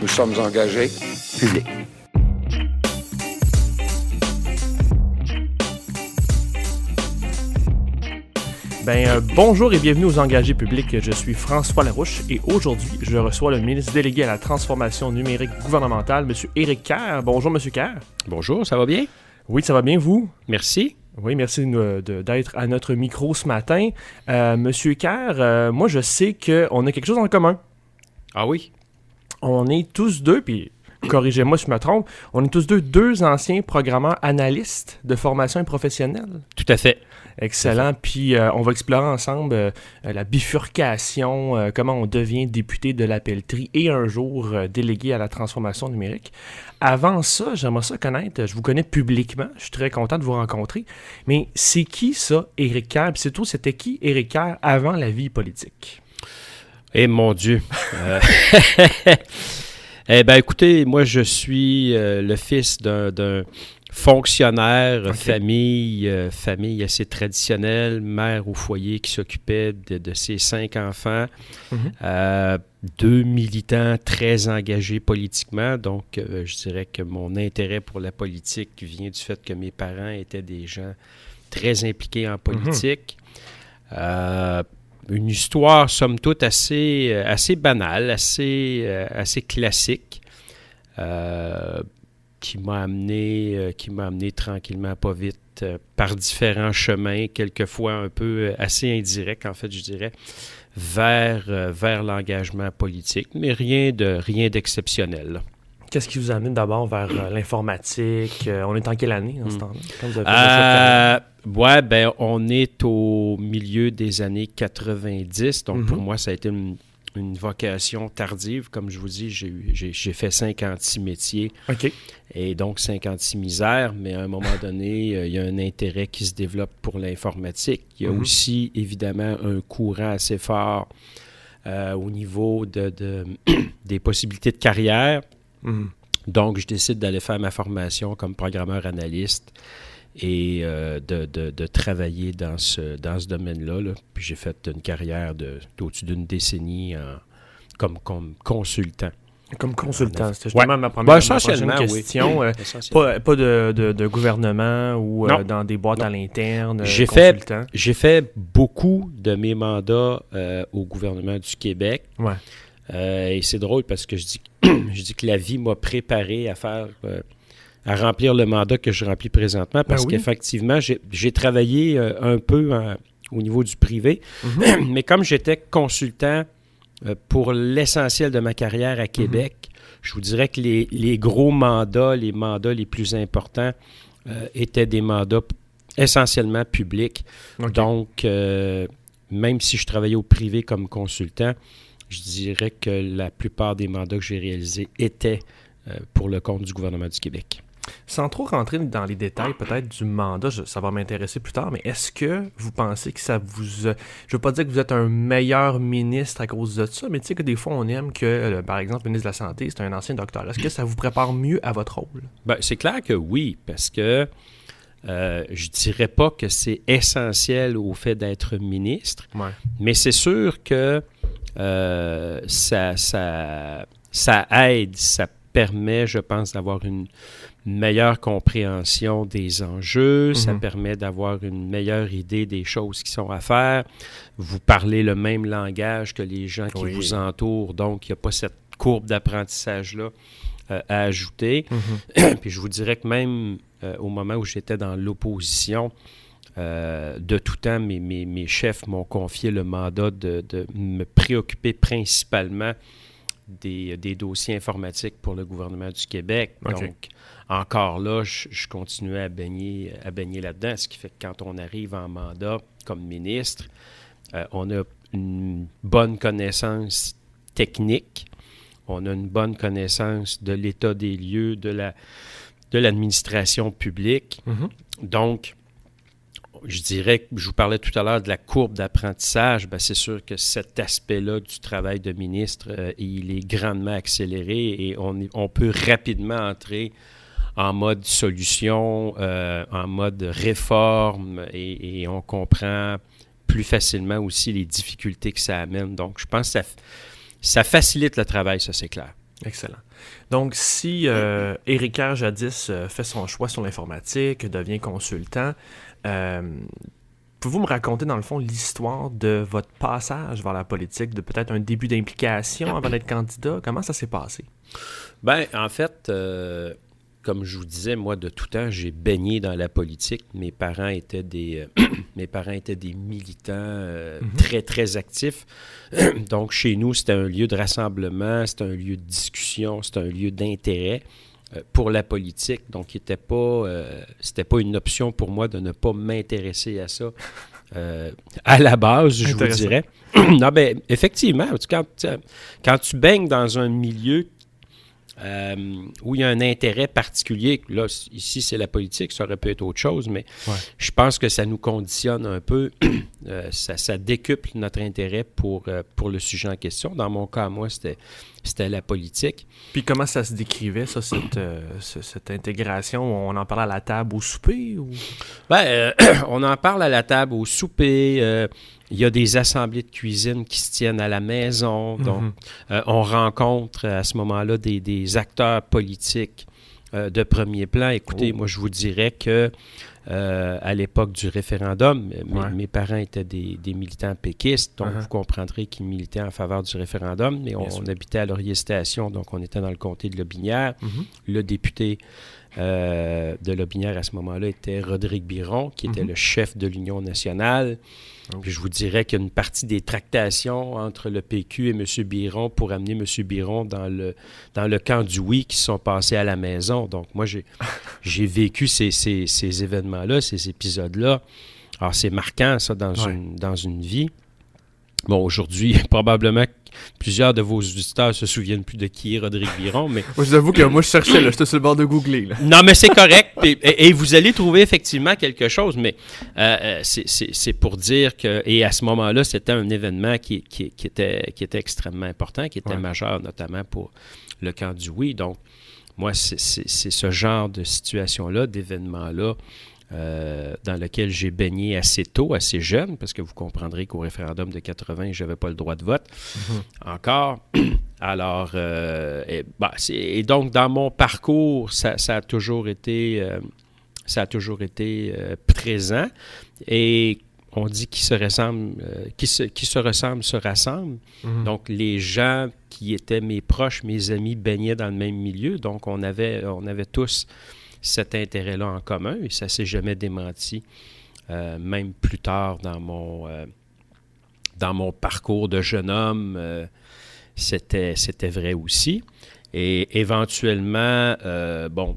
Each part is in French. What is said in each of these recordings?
Nous sommes engagés publics. Ben, euh, bonjour et bienvenue aux engagés publics. Je suis François Larouche et aujourd'hui, je reçois le ministre délégué à la transformation numérique gouvernementale, M. Éric Kerr. Bonjour, M. Kerr. Bonjour, ça va bien? Oui, ça va bien, vous? Merci. Oui, merci de- d'être à notre micro ce matin. Euh, Monsieur Kerr, euh, moi, je sais qu'on a quelque chose en commun. Ah oui? On est tous deux, puis corrigez-moi si je me trompe, on est tous deux deux anciens programmeurs analystes de formation professionnelle. Tout à fait. Excellent. Puis euh, on va explorer ensemble euh, la bifurcation, euh, comment on devient député de la pelleterie et un jour délégué à la transformation numérique. Avant ça, j'aimerais ça connaître, je vous connais publiquement, je suis très content de vous rencontrer, mais c'est qui ça, Éric Kerr? Puis c'est tout, c'était qui Éric Kerr avant la vie politique? Eh mon Dieu. Euh, eh bien, écoutez, moi, je suis euh, le fils d'un fonctionnaire, famille, euh, famille assez traditionnelle, mère au foyer qui s'occupait de, de ses cinq enfants, Mhm. Deux militants très engagés politiquement. Donc, je dirais que mon intérêt pour la politique vient du fait que mes parents étaient des gens très impliqués en politique. Euh, une histoire, somme toute, assez, euh, assez banale, assez, euh, assez classique, euh, qui m'a amené, qui m'a amené tranquillement, pas vite, par différents chemins, quelquefois un peu assez indirects, en fait, je dirais, vers, vers l'engagement politique, mais rien de rien d'exceptionnel. Qu'est-ce qui vous amène d'abord vers euh, l'informatique? Euh, on est en quelle année en ce Hmm. temps-là? Quand vous avez? Euh, ouais, ben, on est au milieu des années 90. Donc, Mhm. pour moi, ça a été une, une vocation tardive. Comme je vous dis, j'ai fait 56 métiers OK. et donc 56 misères. Mais à un moment donné, euh, il y a un intérêt qui se développe pour l'informatique. Il y a Mhm. aussi, évidemment, un courant assez fort euh, au niveau de, de- des possibilités de carrière. Mhm. Donc, je décide d'aller faire ma formation comme programmeur analyste et euh, de, de- de travailler dans ce, dans ce domaine-là. là. Puis j'ai fait une carrière de- d'au-dessus d'une décennie en- comme, comme consultant. Comme consultant, c'était justement ma première, Ben, ma prochaine essentiellement, oui. question. euh, Essentiellement. Pas, pas de, de- de gouvernement ou euh, dans des boîtes Non. à l'interne. J'ai fait-. J'ai fait beaucoup de mes mandats euh, au gouvernement du Québec. Ouais. Euh, et c'est drôle parce que je dis, je dis que la vie m'a préparé à faire, euh, à remplir le mandat que je remplis présentement parce Ben oui. qu'effectivement, j'ai travaillé euh, un peu en- au niveau du privé, Mhm. mais comme j'étais consultant pour l'essentiel de ma carrière à Québec, je vous dirais que les, les gros mandats, les mandats les plus importants euh, étaient des mandats essentiellement publics. Donc, même si je travaillais au privé comme consultant, je dirais que la plupart des mandats que j'ai réalisés étaient euh, pour le compte du gouvernement du Québec. Sans trop rentrer dans les détails peut-être du mandat, je- ça va m'intéresser plus tard, mais est-ce que vous pensez que ça vous... a- Je veux pas dire que vous êtes un meilleur ministre à cause de ça, mais tu sais que des fois on aime que, euh, par exemple, le ministre de la Santé, c'est un ancien docteur. Est-ce que ça vous prépare mieux à votre rôle? Ben, c'est clair que oui, parce que euh, je dirais pas que c'est essentiel au fait d'être ministre, Ouais. mais c'est sûr que euh, ça, ça, ça aide, ça permet, je pense, d'avoir une meilleure compréhension des enjeux, ça Mhm. permet d'avoir une meilleure idée des choses qui sont à faire. Vous parlez le même langage que les gens qui Oui. vous entourent, donc il n'y a pas cette courbe d'apprentissage-là euh, à ajouter. Mhm. Puis je vous dirais que même euh, au moment où j'étais dans l'opposition, euh, de tout temps, mes, mes, mes chefs m'ont confié le mandat de, de me préoccuper principalement des, des dossiers informatiques pour le gouvernement du Québec. Donc, encore là, je, je continuais à baigner, à baigner là-dedans, ce qui fait que quand on arrive en mandat comme ministre, euh, on a une bonne connaissance technique, on a une bonne connaissance de l'état des lieux, de la de l'administration publique. Mhm. Donc, je dirais je vous parlais tout à l'heure de la courbe d'apprentissage. Ben, c'est sûr que cet aspect-là du travail de ministre, euh, il est grandement accéléré et on, peut rapidement entrer en mode solution, euh, en mode réforme et, on comprend plus facilement aussi les difficultés que ça amène. Donc, je pense que ça, facilite le travail, ça c'est clair. Excellent. Donc, si euh, jadis euh, fait son choix sur l'informatique, devient consultant, pouvez-vous me raconter, dans le fond, l'histoire de votre passage vers la politique, de peut-être un début d'implication avant d'être candidat? Comment ça s'est passé? Ben, en fait, euh, comme je vous disais, moi, de tout temps, j'ai baigné dans la politique. Mes parents étaient des, euh, mes parents étaient des militants euh, Mhm. très, très actifs. Donc, chez nous, c'était un lieu de rassemblement, c'était un lieu de discussion, c'était un lieu d'intérêt euh, pour la politique. Donc, pas, euh, c'était pas une option pour moi de ne pas m'intéresser à ça. euh, à la base, je vous dirais. non, ben, effectivement, quand, quand tu baignes dans un milieu euh, où il y a un intérêt particulier. Là, ici, c'est la politique, ça aurait pu être autre chose, mais Ouais. je pense que ça nous conditionne un peu. Euh, ça, ça décuple notre intérêt pour, euh, pour le sujet en question. Dans mon cas, moi, c'était, c'était la politique. Puis comment ça se décrivait, ça, cette, euh, ce- cette intégration? On en parlait à la table au souper? Ou... Ben, euh, on en parle à la table au souper. euh, il y a des assemblées de cuisine qui se tiennent à la maison. Donc, Mhm. Euh, on rencontre euh, à ce moment-là des, des acteurs politiques euh, de premier plan. Écoutez, Oh. moi, je vous dirais que euh, à l'époque du référendum, mes, Ouais. mes parents étaient des, des militants péquistes, donc Uh-huh. vous comprendrez qu'ils militaient en faveur du référendum, mais on, habitait à Laurier Station, donc on était dans le comté de Lobinière. Mhm. Le député de Lobinière à ce moment-là était Rodrigue Biron, qui était Mhm. le chef de l'Union nationale. Oh. Puis je vous dirais qu'il y a une partie des tractations entre le PQ et M. Biron pour amener M. Biron dans le, dans le camp du oui qui sont passés à la maison. Donc moi, j'ai, j'ai vécu ces, ces- ces événements-là, ces épisodes-là. Alors c'est marquant, ça, dans, Ouais. une, dans une vie. Bon, aujourd'hui, probablement plusieurs de vos auditeurs se souviennent plus de qui est Rodrigue Biron, mais Moi, je vous avoue que moi, je cherchais, là, j'étais sur le bord de googler. Là. non, mais c'est correct. Et, et- et vous allez trouver effectivement quelque chose, mais euh, euh, c'est- pour dire que, et à ce moment-là, c'était un événement qui, qui- qui était, qui était extrêmement important, qui était Ouais. majeur, notamment pour le camp du oui. Donc, moi, c'est ce genre de situation-là, d'événement-là, euh, dans lequel j'ai baigné assez tôt, assez jeune, parce que vous comprendrez qu'au référendum de 80, je n'avais pas le droit de vote encore. Alors, euh, et, bah, et donc, dans mon parcours, ça, ça a toujours été, euh, ça a toujours été euh, présent. Et on dit qui se ressemble, qui se, qui se ressemble se rassemble. Mhm. Donc, les gens qui étaient mes proches, mes amis, baignaient dans le même milieu. Donc, on avait, on avait tous cet intérêt-là en commun et ça s'est jamais démenti, euh, même plus tard dans mon, euh, dans mon parcours de jeune homme. euh, c'était, vrai aussi. Et éventuellement, bon,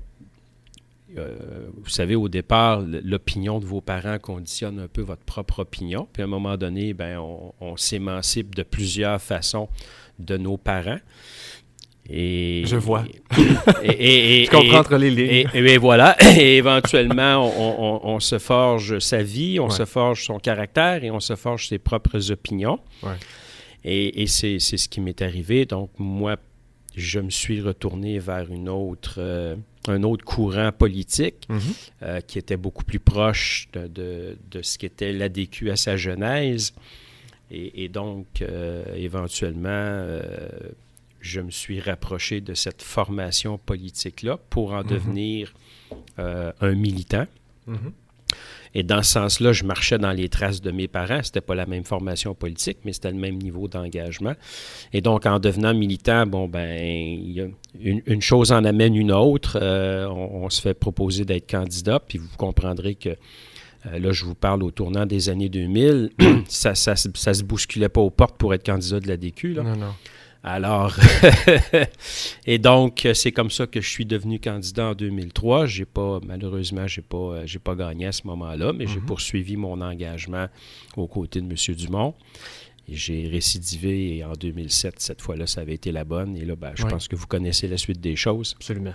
vous savez, au départ, l'opinion de vos parents conditionne un peu votre propre opinion. Puis à un moment donné, ben, on s'émancipe de plusieurs façons de nos parents. Et, Je vois. Et, Je comprends entre les lignes. et, voilà. Et éventuellement, on, on- on se forge sa vie, on Ouais. se forge son caractère et on se forge ses propres opinions. Ouais. Et, c'est ce qui m'est arrivé. Donc, moi, je me suis retourné vers une autre, euh, un autre courant politique Mhm. euh, qui était beaucoup plus proche de, de- de ce qu'était l'ADQ à sa genèse. Et, donc, euh, éventuellement, je me suis rapproché de cette formation politique-là pour en Mhm. devenir euh, un militant. Mhm. Et dans ce sens-là, je marchais dans les traces de mes parents. C'était pas la même formation politique, mais c'était le même niveau d'engagement. Et donc, en devenant militant, bon, ben, une, une chose en amène une autre. Euh, on, on se fait proposer d'être candidat, puis vous comprendrez que euh, là, je vous parle au tournant des années 2000. ça, ça se bousculait pas aux portes pour être candidat de la DQ. Là. Non, non. Alors, et donc, c'est comme ça que je suis devenu candidat en 2003. J'ai pas, malheureusement, j'ai pas, euh, j'ai pas gagné à ce moment-là, mais j'ai Mhm. poursuivi mon engagement aux côtés de M. Dumont. J'ai récidivé et en 2007, cette fois-là, ça avait été la bonne. Et là, ben, je pense que vous connaissez la suite des choses. Absolument.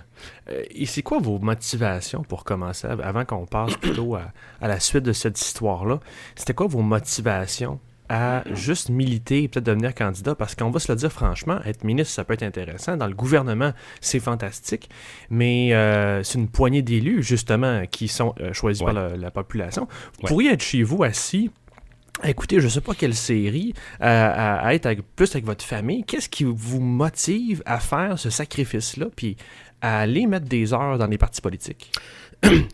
Euh, et c'est quoi vos motivations pour commencer, av- avant qu'on passe plutôt à, à la suite de cette histoire-là? C'était quoi vos motivations à juste militer et peut-être devenir candidat? Parce qu'on va se le dire franchement, être ministre, ça peut être intéressant. Dans le gouvernement, c'est fantastique. Mais euh, c'est une poignée d'élus, justement, qui sont euh, choisis Ouais. par la, la population. Vous Ouais. pourriez être chez vous assis écoutez, je ne sais pas quelle série, à, être plus avec votre famille, qu'est-ce qui vous motive à faire ce sacrifice-là, puis à aller mettre des heures dans les partis politiques?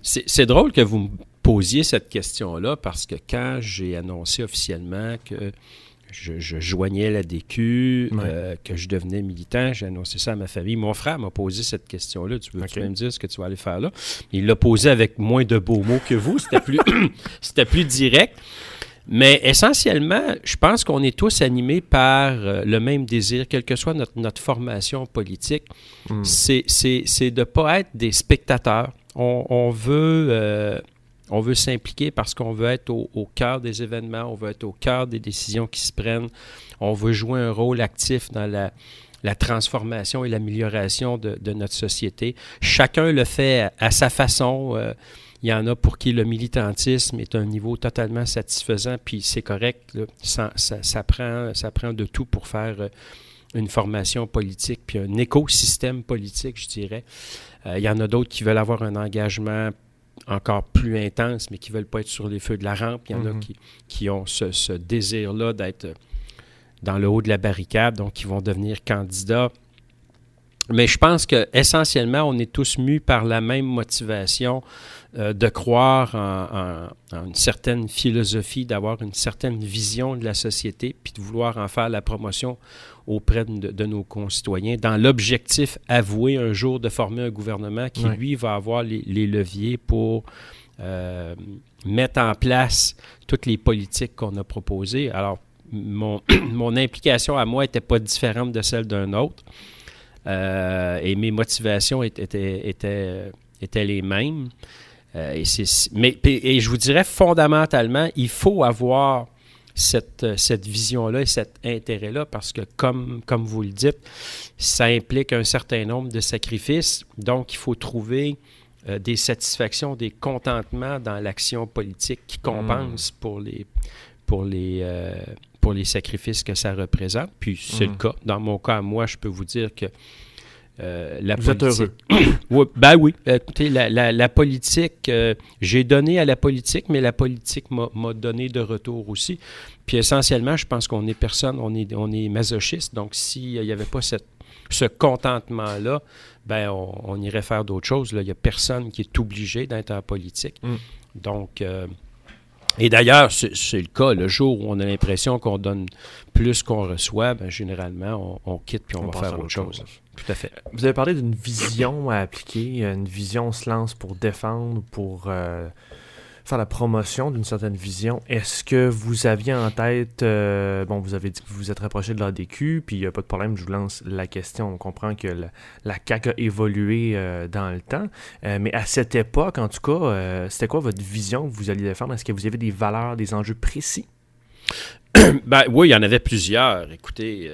C'est drôle que vous me posiez cette question-là parce que quand j'ai annoncé officiellement que je, joignais la DQ, euh, que je devenais militant. J'ai annoncé ça à ma famille. Mon frère m'a posé cette question-là. Tu veux me dire ce que tu vas aller faire là? Il l'a posé avec moins de beaux mots que vous. C'était plus, c'était plus direct. Mais essentiellement, je pense qu'on est tous animés par euh, le même désir, quelle que soit notre, notre formation politique. Hmm. C'est, de ne pas être des spectateurs. On, veut... Euh, on veut s'impliquer parce qu'on veut être au, cœur des événements, on veut être au cœur des décisions qui se prennent, on veut jouer un rôle actif dans la, transformation et l'amélioration de, notre société. Chacun le fait à, sa façon. Euh, il y en a pour qui le militantisme est un niveau totalement satisfaisant, puis c'est correct. Ça, prend, ça prend de tout pour faire euh, une formation politique, puis un écosystème politique, je dirais. Euh, il y en a d'autres qui veulent avoir un engagement encore plus intenses, mais qui ne veulent pas être sur les feux de la rampe. Il y en a mhm. qui, qui, ont ce, désir-là d'être dans le haut de la barricade, donc qui vont devenir candidats. Mais je pense que essentiellement, on est tous mus par la même motivation euh, de croire en, une certaine philosophie, d'avoir une certaine vision de la société, puis de vouloir en faire la promotion auprès de, nos concitoyens, dans l'objectif avoué un jour de former un gouvernement qui, lui, va avoir les, leviers pour euh, mettre en place toutes les politiques qu'on a proposées. Alors, mon, mon implication à moi n'était pas différente de celle d'un autre. Euh, et mes motivations étaient, étaient, étaient les mêmes. Euh, et, mais, et je vous dirais fondamentalement, il faut avoir cette, euh, cette vision-là et cet intérêt-là parce que, comme, comme vous le dites, ça implique un certain nombre de sacrifices. Donc, il faut trouver euh, des satisfactions, des contentements dans l'action politique qui compensent hmm. pour les, pour les, pour les sacrifices que ça représente. Puis c'est le hmm. cas. Dans mon cas, moi, je peux vous dire que euh, la Vous politique... êtes heureux. ben oui. Écoutez, la, la, politique, euh, j'ai donné à la politique, mais la politique m'a donné de retour aussi. Puis essentiellement, je pense qu'on est personne, on est, on est masochiste. Donc, s'il n'y avait pas cette, ce contentement-là, ben on, irait faire d'autres choses. Il n'y a personne qui est obligé d'être en politique. Mm. Donc, euh, et d'ailleurs, c'est le cas. Le jour où on a l'impression qu'on donne plus qu'on reçoit, ben, généralement, on, quitte puis on, va faire autre chose. Tout à fait. Vous avez parlé d'une vision à appliquer. Une vision se lance pour défendre, pour euh, faire la promotion d'une certaine vision. Est-ce que vous aviez en tête, euh, bon, vous avez dit que vous vous êtes rapproché de l'ADQ, puis il n'y a pas de problème, je vous lance la question. On comprend que la, la CAQ a évolué euh, dans le temps, mais à cette époque, en tout cas, c'était quoi votre vision que vous alliez défendre? Est-ce que vous avez des valeurs, des enjeux précis? ben, oui, il y en avait plusieurs. Écoutez,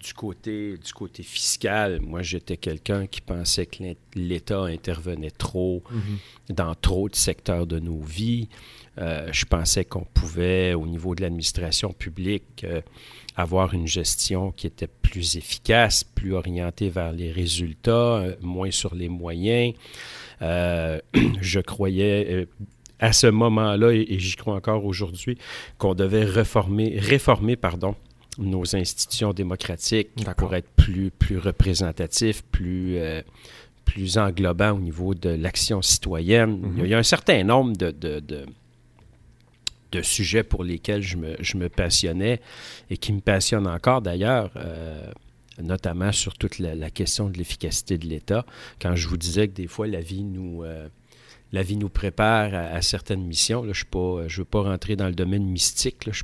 du côté, du côté fiscal, moi, j'étais quelqu'un qui pensait que l'État intervenait trop mhm. dans trop de secteurs de nos vies. Euh, je pensais qu'on pouvait, au niveau de l'administration publique, euh, avoir une gestion qui était plus efficace, plus orientée vers les résultats, euh, moins sur les moyens. je croyais à ce moment-là, et, et j'y crois encore aujourd'hui, qu'on devait réformer, réformer pardon, nos institutions démocratiques pour être plus, plus représentatifs, plus, euh, plus englobants au niveau de l'action citoyenne. il, y a, un certain nombre de, de, de, sujets pour lesquels je me, je me, passionnais et qui me passionnent encore d'ailleurs. Euh, notamment sur toute la, question de l'efficacité de l'État. Quand je vous disais que des fois la vie nous, euh, la vie nous prépare à, certaines missions. Là, je ne veux pas rentrer dans le domaine mystique. je ne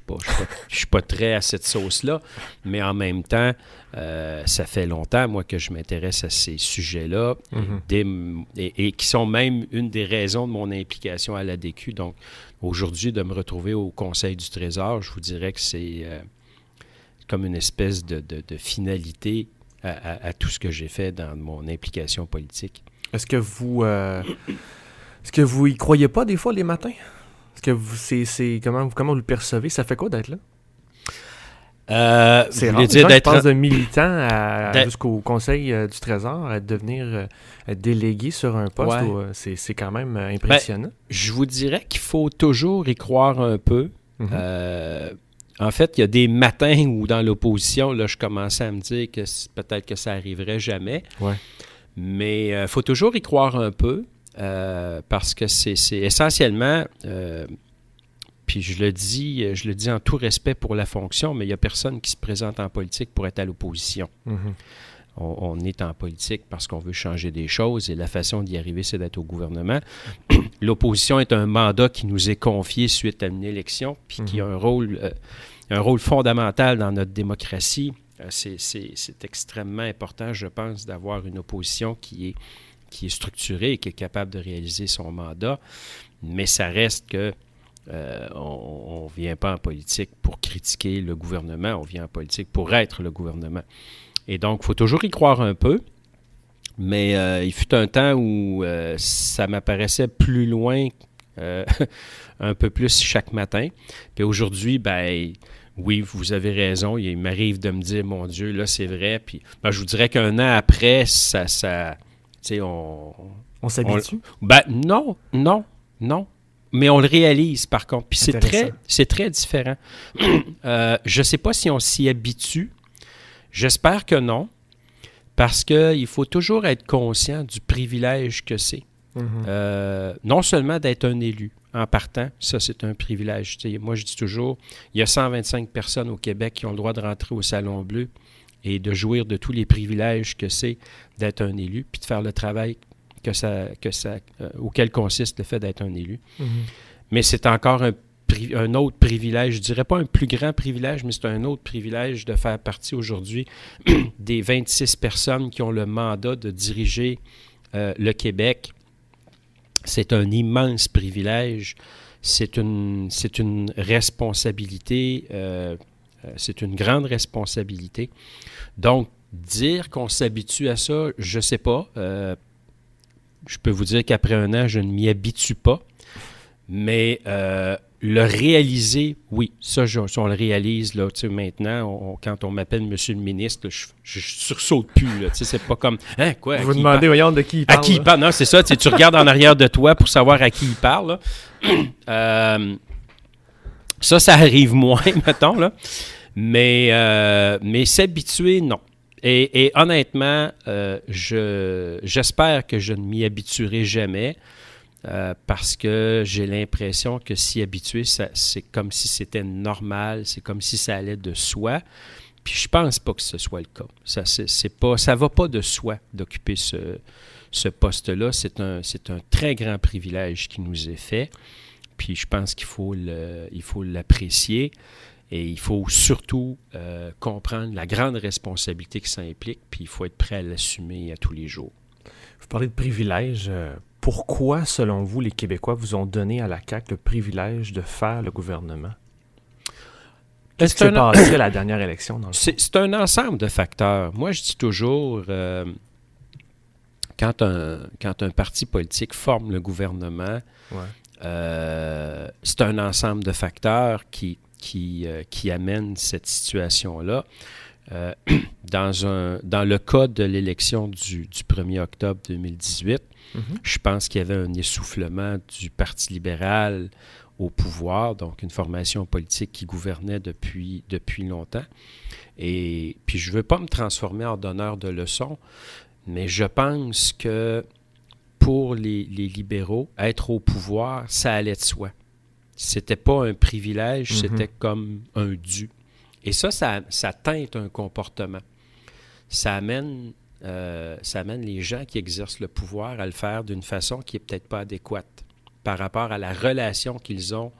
suis, pas très à cette sauce-là. Mais en même temps, euh, ça fait longtemps, moi, que je m'intéresse à ces sujets-là mm-hmm. et, qui sont même une des raisons de mon implication à l'ADQ. Donc, aujourd'hui, de me retrouver au Conseil du Trésor, je vous dirais que c'est euh, comme une espèce de, finalité à, tout ce que j'ai fait dans mon implication politique. Est-ce que vous... Euh, est-ce que vous y croyez pas des fois les matins? Est-ce que vous, c'est, comment, comment vous le percevez? Ça fait quoi d'être là? Euh, c'est rare, dire d'être de militant jusqu'au Conseil euh, du Trésor à devenir euh, délégué sur un poste. c'est, quand même impressionnant. Ben, je vous dirais qu'il faut toujours y croire un peu, Mhm. En fait, il y a des matins où dans l'opposition, là, je commençais à me dire que peut-être que ça arriverait jamais. Mais il faut toujours y croire un peu parce que c'est essentiellement puis je le dis, je le dis en tout respect pour la fonction, mais il n'y a personne qui se présente en politique pour être à l'opposition. Mhm. on, est en politique parce qu'on veut changer des choses et la façon d'y arriver, c'est d'être au gouvernement. L'opposition est un mandat qui nous est confié suite à une élection, puis qui a mhm. un rôle, euh, un rôle fondamental dans notre démocratie. Euh, c'est extrêmement important, je pense, d'avoir une opposition qui est, qui est structurée et qui est capable de réaliser son mandat. Mais ça reste que euh, on ne vient pas en politique pour critiquer le gouvernement, on vient en politique pour être le gouvernement. Et donc, il faut toujours y croire un peu. Mais euh, il fut un temps où euh, ça m'apparaissait plus loin, un peu plus chaque matin. Puis aujourd'hui, ben oui, vous avez raison. Il m'arrive de me dire, mon Dieu, là, c'est vrai. Puis ben, je vous dirais qu'un an après, ça, ça sais, on... On s'habitue? Ben non, non, non. Mais on le réalise, par contre. Puis c'est très, c'est très différent. Euh, je ne sais pas si on s'y habitue. J'espère que non. Parce qu'il faut toujours être conscient du privilège que c'est. Mm-hmm. Euh, non seulement d'être un élu en partant, ça c'est un privilège. moi je dis toujours, il y a 125 personnes au Québec qui ont le droit de rentrer au Salon Bleu et de jouir de tous les privilèges que c'est d'être un élu, puis de faire le travail que ça, que ça, euh, auquel consiste le fait d'être un élu. Mhm. Mais c'est encore un, un, autre privilège, je dirais pas un plus grand privilège, mais c'est un autre privilège de faire partie aujourd'hui des 26 personnes qui ont le mandat de diriger euh, le Québec. C'est un immense privilège. C'est une, c'est une responsabilité, euh, c'est une grande responsabilité. Donc, dire qu'on s'habitue à ça, je ne sais pas je peux vous dire qu'après un an, je ne m'y habitue pas. Mais euh, le réaliser, oui, ça, je, on le réalise là, maintenant. quand on m'appelle Monsieur le ministre, je, je, sursaute plus. C'est pas comme hein, quoi. Vous demandez, voyons, de qui il parle. À qui il parle, non, c'est ça. Tu regardes en arrière de toi pour savoir à qui il parle. Euh, ça, ça arrive moins, mettons. Là. Mais, euh, mais s'habituer, non. Et, honnêtement, euh, j'espère que je ne m'y habituerai jamais euh, parce que j'ai l'impression que s'y habituer, c'est comme si c'était normal, c'est comme si ça allait de soi. Puis je pense pas que ce soit le cas. Ça c'est pas ça va pas de soi d'occuper ce, ce poste-là. C'est un, un très grand privilège qui nous est fait. Puis je pense qu'il faut l'apprécier. Et il faut surtout euh, comprendre la grande responsabilité que ça implique, puis il faut être prêt à l'assumer à tous les jours. Vous parlez de privilèges. Euh, pourquoi, selon vous, les Québécois vous ont donné à la CAQ le privilège de faire le gouvernement? Qu'est-ce qui s'est passé à la dernière élection? C'est un ensemble de facteurs. Moi, je dis toujours, euh, quand, un, quand un parti politique forme le gouvernement, c'est un ensemble de facteurs qui qui, euh, qui amène cette situation-là. Euh, dans, un, dans le cas de l'élection du, du, 1er octobre 2018, mhm. je pense qu'il y avait un essoufflement du Parti libéral au pouvoir, donc une formation politique qui gouvernait depuis, depuis longtemps. Et puis je ne veux pas me transformer en donneur de leçons, mais je pense que pour les, les libéraux, être au pouvoir, ça allait de soi c'était pas un privilège, mhm. c'était comme un dû. Et ça, ça, teinte un comportement. Ça amène, euh, ça amène les gens qui exercent le pouvoir à le faire d'une façon qui n'est peut-être pas adéquate par rapport à la relation qu'ils ont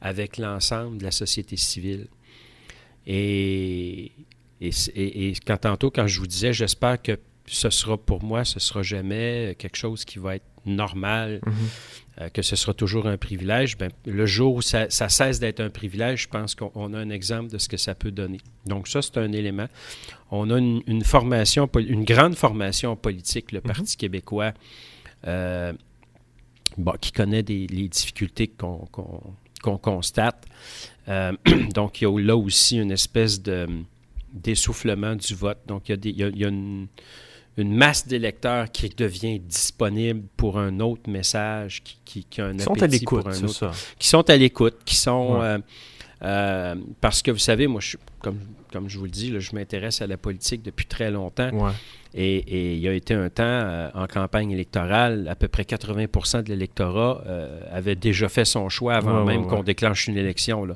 avec l'ensemble de la société civile. Et, et, quand tantôt, quand je vous disais, j'espère que ce sera pour moi, ce sera jamais quelque chose qui va être normal. Mhm. Euh, que ce sera toujours un privilège, ben, le jour où ça, cesse d'être un privilège, je pense qu'on a un exemple de ce que ça peut donner. Donc ça, c'est un élément. On a une, formation, une grande formation politique, le Parti mhm. québécois, euh, qui connaît des, les difficultés qu'on constate. Euh, donc, il y a là aussi une espèce de d'essoufflement du vote. Donc, il y a, des, il y a une une masse d'électeurs qui devient disponible pour un autre message, qui, qui, qui a un qui sont à l'écoute, Qui sont à l'écoute, qui sont... Euh, Euh, parce que vous savez, moi, je, comme, comme je vous le dis, là, je m'intéresse à la politique depuis très longtemps. Ouais. Et, et il y a été un temps euh, en campagne électorale, à peu près 80 de l'électorat euh, avait déjà fait son choix avant Ouais, même ouais, qu'on ouais. déclenche une élection. Là.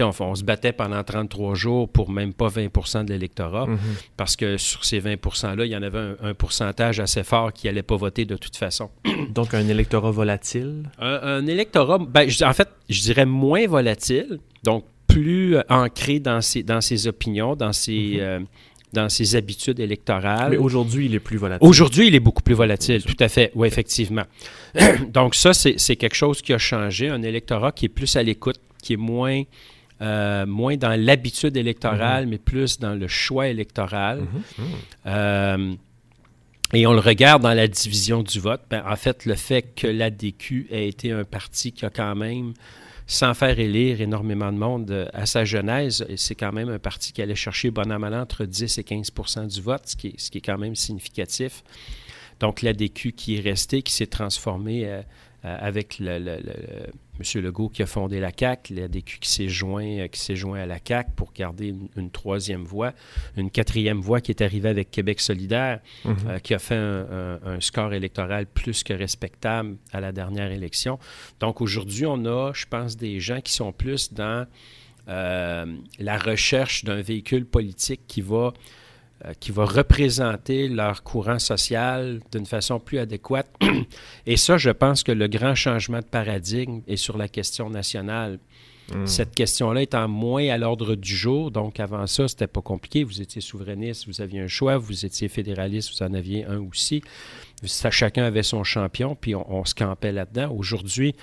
On, on se battait pendant 33 jours pour même pas 20 de l'électorat, Mhm. parce que sur ces 20 %-là, il y en avait un, un pourcentage assez fort qui n'allait pas voter de toute façon. Donc, un électorat volatile? Un, un électorat, ben, je- en fait, je dirais moins volatile, donc plus euh, ancré dans ses, dans ses opinions, dans ses, euh, dans ses habitudes électorales. Mais aujourd'hui, il est plus volatile. Aujourd'hui, il est beaucoup plus volatile, tout à fait, oui, effectivement. Donc ça, c'est quelque chose qui a changé, un électorat qui est plus à l'écoute, qui est moins, euh, moins dans l'habitude électorale, mais plus dans le choix électoral. Mhm. Mhm. Euh, et on le regarde dans la division du vote. Ben, en fait, le fait que l'ADQ ait été un parti qui a quand même, sans faire élire énormément de monde euh, à sa genèse, c'est quand même un parti qui allait chercher bon an, mal entre 10 et 15% du vote, ce qui est, quand même significatif. Donc, l'ADQ qui est resté, qui s'est transformé euh, avec le, le- le- M. Legault qui a fondé la CAQ, l'ADQ qui s'est joint, euh, qui s'est joint à la CAQ pour garder une, une troisième voie, une quatrième voie qui est arrivée avec Québec solidaire, Mhm. euh, qui a fait un, un- un score électoral plus que respectable à la dernière élection. Donc aujourd'hui, on a, je pense, des gens qui sont plus dans euh, la recherche d'un véhicule politique qui va, euh, qui va représenter leur courant social d'une façon plus adéquate. Et ça, je pense que le grand changement de paradigme est sur la question nationale. Mhm. Cette question-là étant moins à l'ordre du jour, donc avant ça, c'était pas compliqué. Vous étiez souverainiste, vous aviez un choix, vous étiez fédéraliste, vous en aviez un aussi. Ça, chacun avait son champion, puis on, on se campait là-dedans. Aujourd'hui,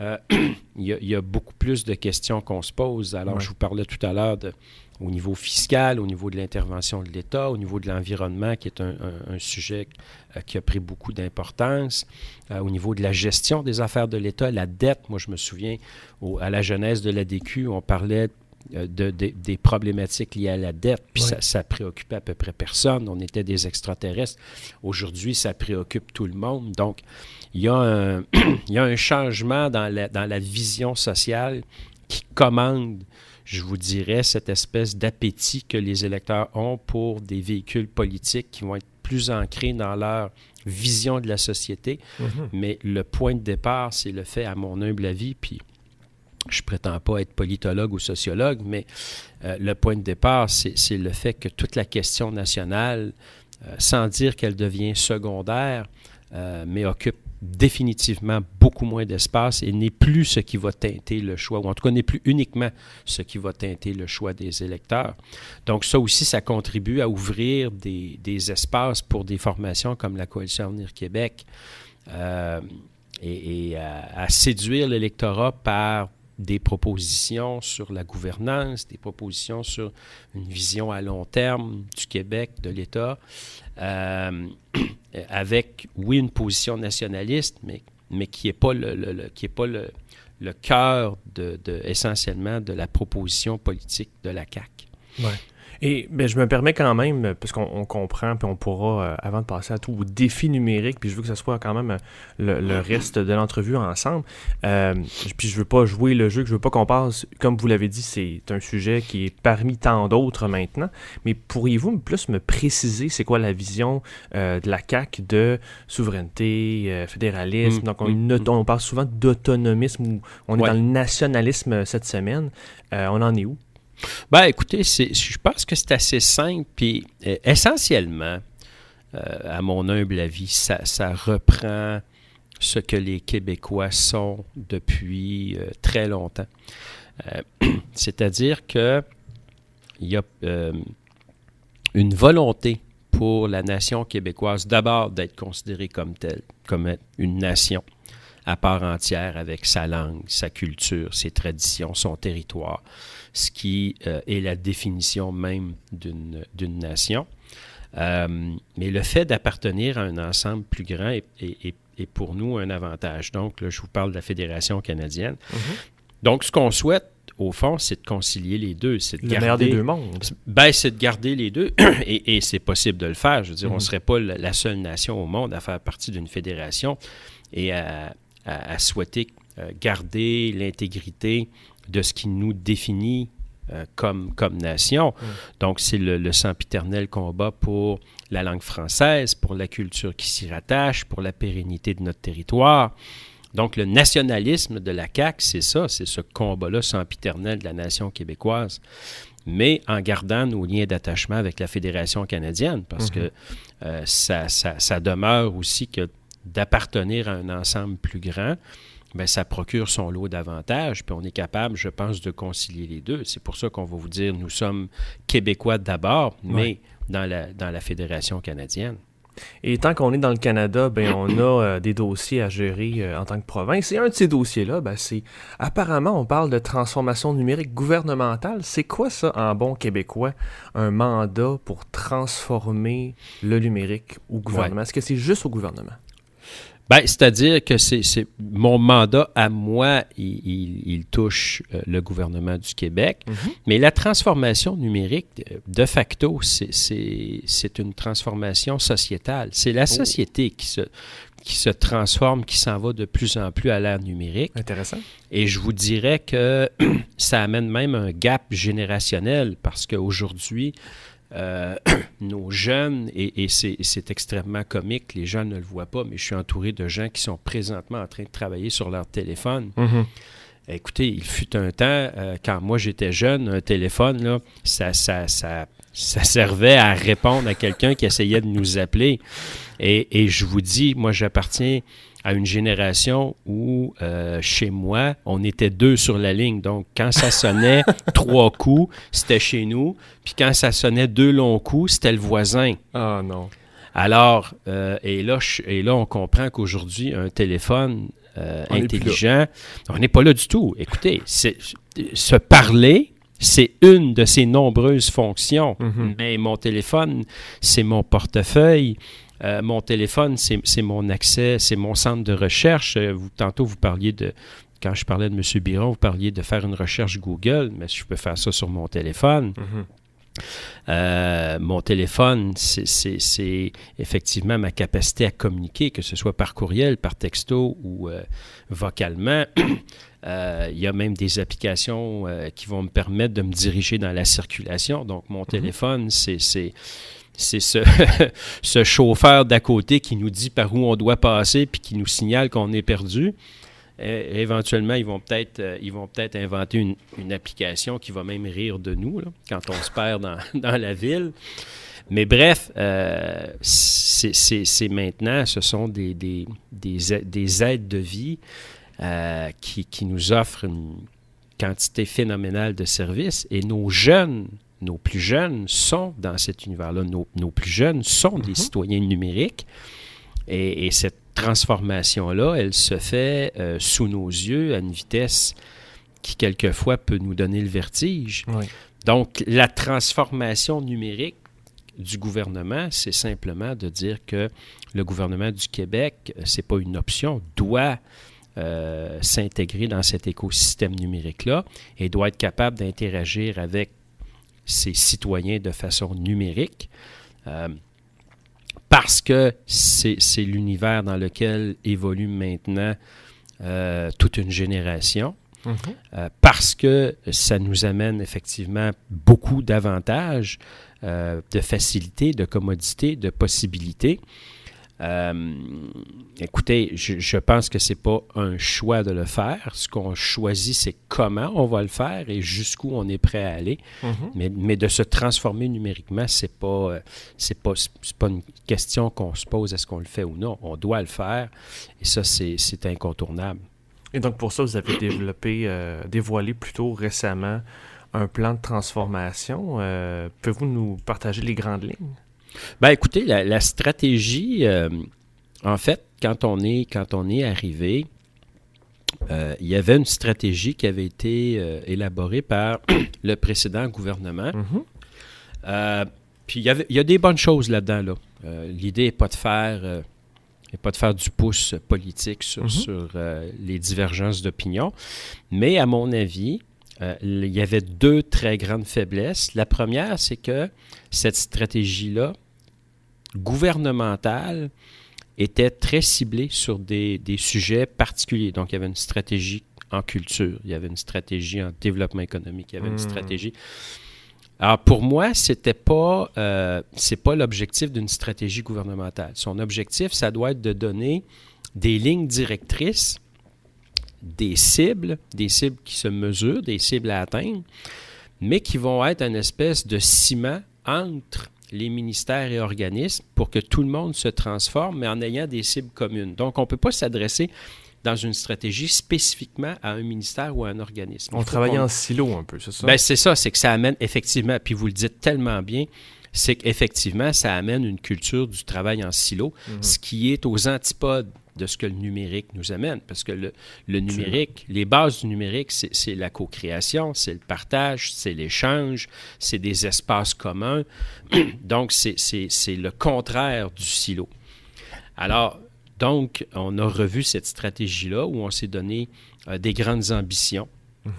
euh, il y, a- il y a beaucoup plus de questions qu'on se pose. Alors, Ouais. je vous parlais tout à l'heure de au niveau fiscal, au niveau de l'intervention de l'État, au niveau de l'environnement, qui est un, un- un sujet euh, qui a pris beaucoup d'importance, euh, au niveau de la gestion des affaires de l'État, la dette. Moi, je me souviens, au- à la genèse de l'ADQ, on parlait de, de- des problématiques liées à la dette, puis ça, ça préoccupait à peu près personne. On était des extraterrestres. Aujourd'hui, ça préoccupe tout le monde. Donc, il y a un, il y a un changement dans la, dans la vision sociale qui commande, je vous dirais, cette espèce d'appétit que les électeurs ont pour des véhicules politiques qui vont être plus ancrés dans leur vision de la société. Mhm. Mais le point de départ, c'est le fait, à mon humble avis, puis je prétends pas être politologue ou sociologue, mais euh, le point de départ, c'est le fait que toute la question nationale, euh, sans dire qu'elle devient secondaire, euh, mais occupe définitivement beaucoup moins d'espace et n'est plus ce qui va teinter le choix, ou en tout cas n'est plus uniquement ce qui va teinter le choix des électeurs. Donc ça aussi, ça contribue à ouvrir des, espaces pour des formations comme la Coalition Avenir Québec et, à séduire l'électorat par des propositions sur la gouvernance, des propositions sur une vision à long terme du Québec, de l'État, euh, avec, oui, une position nationaliste, mais, mais qui n'est pas le, qui est pas le, cœur de- essentiellement de la proposition politique de la CAQ. Ouais. Et ben, je me permets quand même, parce qu'on on comprend, puis on pourra, euh, avant de passer à tout, au défi numérique, puis je veux que ce soit quand même euh, le, le reste de l'entrevue ensemble. Euh, puis je veux pas jouer le jeu, que je veux pas qu'on passe, comme vous l'avez dit, c'est un sujet qui est parmi tant d'autres maintenant. Mais pourriez-vous plus me préciser c'est quoi la vision euh, de la CAQ de souveraineté, euh, fédéralisme? Mm, Donc on, mm, mm. on parle souvent d'autonomisme, ou on Ouais. est dans le nationalisme cette semaine. Euh, on en est où? Ben, écoutez, je pense que c'est assez simple. Puis, euh, essentiellement, euh, à mon humble avis, ça, reprend ce que les Québécois sont depuis euh, très longtemps. C'est-à-dire que il y a une volonté pour la nation québécoise d'abord d'être considérée comme telle, comme une nation à part entière avec sa langue, sa culture, ses traditions, son territoire, ce qui euh, est la définition même d'une nation. Euh, mais le fait d'appartenir à un ensemble plus grand est, est- pour nous un avantage. Donc, là, je vous parle de la Fédération canadienne. Donc, ce qu'on souhaite, au fond, c'est de concilier les deux. C'est de Le garder, meilleur des deux mondes. ben, c'est de garder les deux, et, et c'est possible de le faire. Je veux dire, on ne Mhm. serait pas la la seule nation au monde à faire partie d'une fédération et à, à- à souhaiter garder l'intégrité de ce qui nous définit comme, comme nation. Donc, c'est le, le sempiternel combat pour la langue française, pour la culture qui s'y rattache, pour la pérennité de notre territoire. Donc, le nationalisme de la CAQ, c'est ça, c'est ce combat-là sempiternel de la nation québécoise, mais en gardant nos liens d'attachement avec la Fédération canadienne, parce que euh, ça, ça, ça, demeure aussi que d'appartenir à un ensemble plus grand, bien, ça procure son lot d'avantages, puis on est capable, je pense, de concilier les deux. C'est pour ça qu'on va vous dire, nous sommes Québécois d'abord, mais dans, la, dans la Fédération canadienne. Et tant qu'on est dans le Canada, ben on a euh, des dossiers à gérer euh, en tant que province. Et un de ces dossiers-là, ben, c'est apparemment on parle de transformation numérique gouvernementale. C'est quoi ça en bon québécois, un mandat pour transformer le numérique au gouvernement? Est-ce que c'est juste au gouvernement? Ben, c'est-à-dire que c'est mon mandat à moi, il, touche euh, le gouvernement du Québec, mhm. mais la transformation numérique, de facto, c'est une transformation sociétale. C'est la oh. société qui se, qui se transforme, qui s'en va de plus en plus à l'ère numérique. Intéressant. Et je vous dirais que ça amène même un gap générationnel parce qu'aujourd'hui, euh, nos jeunes, et, c'est extrêmement comique, les gens ne le voient pas, mais je suis entouré de gens qui sont présentement en train de travailler sur leur téléphone. Mm-hmm. Écoutez, il fut un temps, euh, quand moi j'étais jeune, un téléphone, là, ça, ça, ça, ça servait à répondre à quelqu'un qui essayait de nous appeler. Et, et je vous dis, moi j'appartiens à une génération où, euh, chez moi, on était deux sur la ligne. Donc, quand ça sonnait trois coups, c'était chez nous. Puis quand ça sonnait deux longs coups, c'était le voisin. Ah non. Alors, euh, et, là, et là, on comprend qu'aujourd'hui, un téléphone euh, intelligent, on n'est pas là du tout. Écoutez, se parler, c'est une de ses nombreuses fonctions. Mm-hmm. Mais mon téléphone, c'est mon portefeuille. Euh, mon téléphone, c'est mon accès, c'est mon centre de recherche. Euh, vous, tantôt, vous parliez de, quand je parlais de M. Biron, vous parliez de faire une recherche Google, mais je peux faire ça sur mon téléphone. Mm-hmm. Euh, mon téléphone, c'est effectivement ma capacité à communiquer, que ce soit par courriel, par texto ou vocalement. il y a même des applications qui vont me permettre de me diriger dans la circulation. Donc, mon mm-hmm. téléphone, c'est c'est ce, ce chauffeur d'à côté qui nous dit par où on doit passer puis qui nous signale qu'on est perdu. Éventuellement, ils vont peut-être euh, ils vont peut-être inventer une, une, application qui va même rire de nous quand on se perd dans, dans, la ville. Mais bref, euh, c'est maintenant, ce sont des, des, des, des aides de vie euh, qui, qui nous offrent une quantité phénoménale de services et nos jeunes nos plus jeunes sont dans cet univers-là. Nos, plus jeunes sont des mhm. citoyens numériques. Et, cette transformation-là, elle se fait euh, sous nos yeux à une vitesse qui, quelquefois, peut nous donner le vertige. Donc, la transformation numérique du gouvernement, c'est simplement de dire que le gouvernement du Québec, euh, c'est pas une option, doit euh, s'intégrer dans cet écosystème numérique-là et doit être capable d'interagir avec ses citoyens de façon numérique. Euh, parce que c'est l'univers dans lequel évolue maintenant euh, toute une génération. Mm-hmm. Euh, parce que ça nous amène effectivement beaucoup d'avantages, de facilité, de commodité, de possibilités. Euh, écoutez, je, pense que c'est pas un choix de le faire. Ce qu'on choisit, c'est comment on va le faire et jusqu'où on est prêt à aller. Mm-hmm. mais, de se transformer numériquement, c'est pas euh, c'est pas pas une question qu'on se pose est-ce qu'on le fait ou non. On doit le faire et ça c'est incontournable. Et donc pour ça, vous avez développé, euh, dévoilé plutôt récemment un plan de transformation. Pouvez-vous nous partager les grandes lignes? Ben écoutez, la, stratégie, euh, en fait, quand on est, quand on est arrivé, euh, il y avait une stratégie qui avait été euh, élaborée par le précédent gouvernement. Mm-hmm. puis il y, avait, il y, a des bonnes choses là-dedans. Là. L'idée n'est pas de faire pas de faire du pouce politique sur, mm-hmm. sur les divergences d'opinion. Mais à mon avis, il y avait deux très grandes faiblesses. La première, c'est que cette stratégie-là gouvernementale était très ciblé sur des, des sujets particuliers. Donc, il y avait une stratégie en culture, il y avait une stratégie en développement économique, il y avait une Hmm. stratégie. Alors pour moi, c'était pas euh, c'est pas l'objectif d'une stratégie gouvernementale. Son objectif, ça doit être de donner des lignes directrices, des cibles, des cibles qui se mesurent, des cibles à atteindre, mais qui vont être une espèce de ciment entre les ministères et organismes pour que tout le monde se transforme, mais en ayant des cibles communes. Donc, on ne peut pas s'adresser dans une stratégie spécifiquement à un ministère ou à un organisme. On travaille en silo un peu, c'est ça? ben, c'est ça, c'est que ça amène effectivement, puis vous le dites tellement bien, c'est qu'effectivement, ça amène une culture du travail en silo, Mhm. ce qui est aux antipodes de ce que le numérique nous amène. Parce que le, le numérique, les bases du numérique, c'est la co-création, c'est le partage, c'est l'échange, c'est des espaces communs. Donc, c'est le contraire du silo. Alors, donc, on a revu cette stratégie-là où on s'est donné euh, des grandes ambitions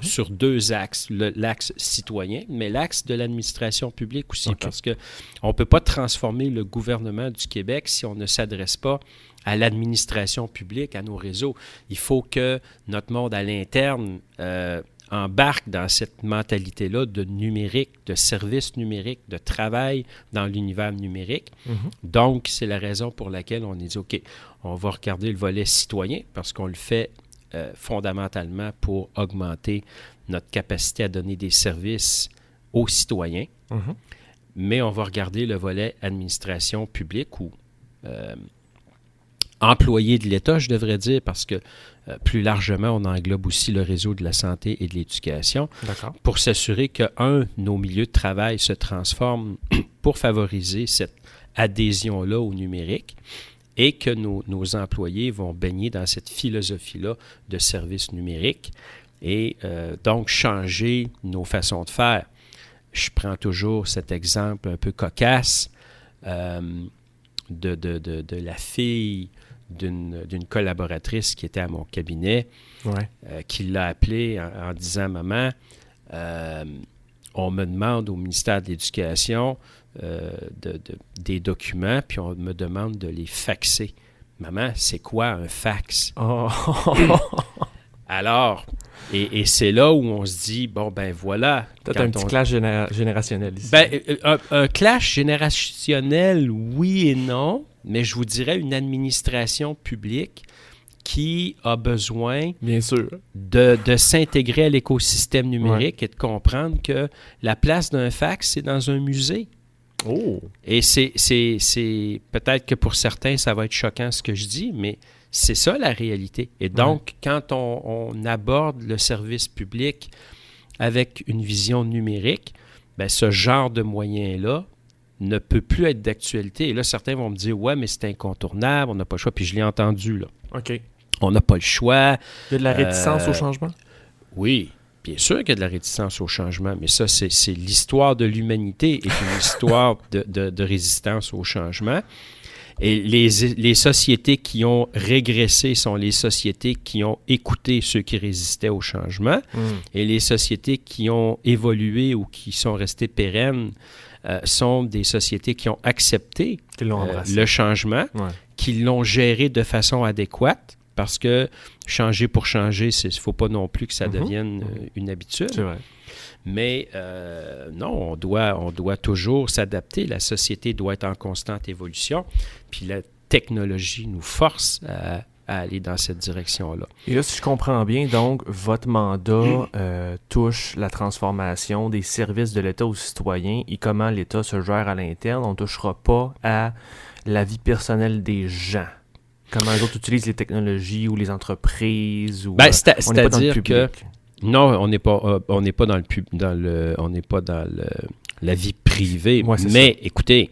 sur deux axes, l'axe citoyen, mais l'axe de l'administration publique aussi, parce que on ne peut pas transformer le gouvernement du Québec si on ne s'adresse pas à l'administration publique, à nos réseaux. Il faut que notre monde à l'interne euh, embarque dans cette mentalité-là de numérique, de service numérique, de travail dans l'univers numérique. Mhm. Donc, c'est la raison pour laquelle on est dit, OK, on va regarder le volet citoyen parce qu'on le fait euh, fondamentalement pour augmenter notre capacité à donner des services aux citoyens, Mhm. mais on va regarder le volet administration publique ou euh, employés de l'État, je devrais dire, parce que euh, plus largement, on englobe aussi le réseau de la santé et de l'éducation. Pour s'assurer que, un, nos milieux de travail se transforment pour favoriser cette adhésion-là au numérique et que nos, nos employés vont baigner dans cette philosophie-là de service numérique et euh, donc changer nos façons de faire. Je prends toujours cet exemple un peu cocasse euh, de, de- de- de la fille d'une collaboratrice qui était à mon cabinet Ouais. euh, qui l'a appelé en, en disant Maman, on me demande au ministère de l'Éducation euh, de- de- des documents, puis on me demande de les faxer. Maman, c'est quoi un fax? Oh. Alors, et, et c'est là où on se dit Bon, ben voilà. Peut-être un petit clash géné- générationnel ici. ben, euh, un, un clash générationnel, oui et non, mais je vous dirais une administration publique qui a besoin Bien sûr. de, de s'intégrer à l'écosystème numérique et de comprendre que la place d'un fax, c'est dans un musée. Oh. Et c'est, peut-être que pour certains, ça va être choquant ce que je dis, mais c'est ça la réalité. Et donc, quand on, on aborde le service public avec une vision numérique, ben, ce genre de moyens-là ne peut plus être d'actualité. Et là, certains vont me dire, ouais, mais c'est incontournable, on n'a pas le choix. Puis je l'ai entendu, là. OK. Il On n'a pas le choix. y a de la réticence Euh, au changement? Oui, bien sûr qu'il y a de la réticence au changement, mais ça, c'est l'histoire de l'humanité et une histoire de, de- de résistance au changement. Et les, les sociétés qui ont régressé sont les sociétés qui ont écouté ceux qui résistaient au changement. Hmm. Et les sociétés qui ont évolué ou qui sont restées pérennes euh, sont des sociétés qui ont accepté euh, le changement Ouais. qui l'ont géré de façon adéquate, parce que changer pour changer, il ne faut pas non plus que ça Mhm. devienne euh, une habitude. Vrai. Mais euh, non, on doit, on doit toujours s'adapter. La société doit être en constante évolution. Puis la technologie nous force à, à aller dans cette direction-là. Et là, si je comprends bien, donc, votre mandat euh, touche la transformation des services de l'État aux citoyens et comment l'État se gère à l'interne. On ne touchera pas à la vie personnelle des gens. Comment les autres utilisent les technologies ou les entreprises. Ou, Ben, euh, c'est-à-dire que non, on n'est pas, euh, on n'est pas dans le pub, dans le, on n'est pas dans le, la vie privée. Ouais, mais écoutez,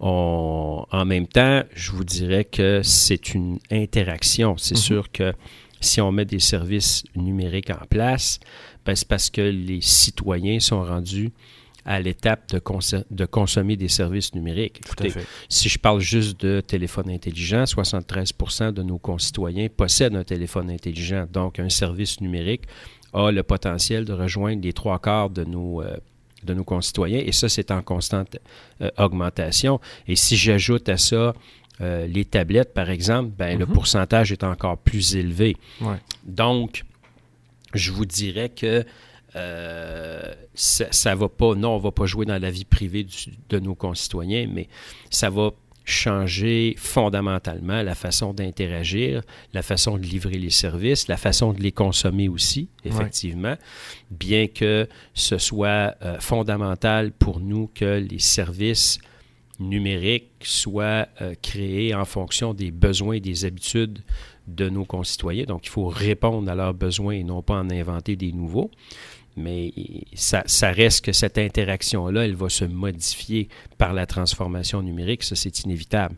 on, en même temps, je vous dirais que c'est une interaction. C'est Mhm. sûr que si on met des services numériques en place, ben, c'est parce que les citoyens sont rendus à l'étape de, consommer des services numériques. Tout à Écoutez, fait. si je parle juste de téléphone intelligent, 73% de nos concitoyens possèdent un téléphone intelligent. Donc, un service numérique a le potentiel de rejoindre les trois quarts de nos, euh, de nos concitoyens. Et ça, c'est en constante euh, augmentation. Et si j'ajoute à ça Euh, les tablettes, par exemple, ben, le Mhm. pourcentage est encore plus élevé. Ouais. Donc, je vous dirais que euh, ça, ça va pas, non, on va pas jouer dans la vie privée du- de nos concitoyens, mais ça va changer fondamentalement la façon d'interagir, la façon de livrer les services, la façon de les consommer aussi, effectivement, bien que ce soit euh, fondamental pour nous que les services numériques soient euh, créés en fonction des besoins et des habitudes de nos concitoyens. Donc, il faut répondre à leurs besoins et non pas en inventer des nouveaux. Mais ça, ça reste que cette interaction-là, elle va se modifier par la transformation numérique. Ça, c'est inévitable.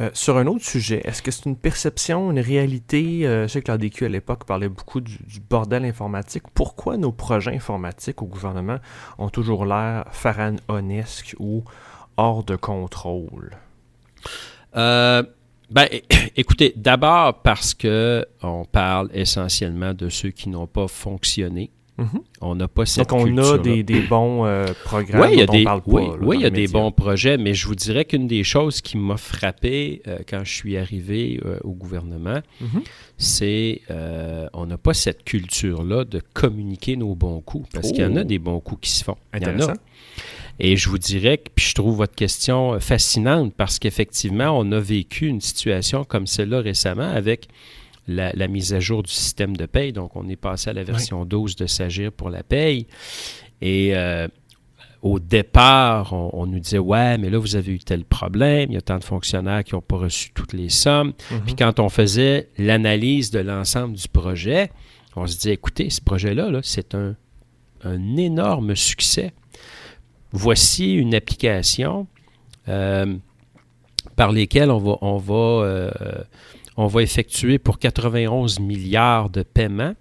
Euh, sur un autre sujet, est-ce que c'est une perception, une réalité? euh, je sais que l'ADQ à l'époque parlait beaucoup du, du bordel informatique. Pourquoi nos projets informatiques au gouvernement ont toujours l'air pharaonesques ou hors de contrôle? Euh, ben, écoutez, d'abord parce que on parle essentiellement de ceux qui n'ont pas fonctionné. Mhm. On n'a pas cette Donc, on a des, des bons euh, programmes Oui, il y a dont des, on parle pas. oui, là, oui, dans il y a des bons projets, mais je vous dirais qu'une des choses qui m'a frappé euh, quand je suis arrivé euh, au gouvernement, Mhm. c'est on n'a pas cette culture-là de communiquer nos bons coups, parce qu'il y en a Oh. des bons coups qui se font. Il y en a. Et je vous dirais que, puis je trouve votre question euh, fascinante parce qu'effectivement, on a vécu une situation comme celle-là récemment avec la, la mise à jour du système de paye. Donc, on est passé à la version 12 de Sagir pour la paye. Et euh, au départ, on, on nous disait Ouais, mais là, vous avez eu tel problème, il y a tant de fonctionnaires qui n'ont pas reçu toutes les sommes. Mhm. Puis quand on faisait l'analyse de l'ensemble du projet, on se disait, écoutez, ce projet-là, là, c'est un, un énorme succès. Voici une application euh, par lesquelles on va, on, va, euh, on va effectuer pour 91 milliards de paiements.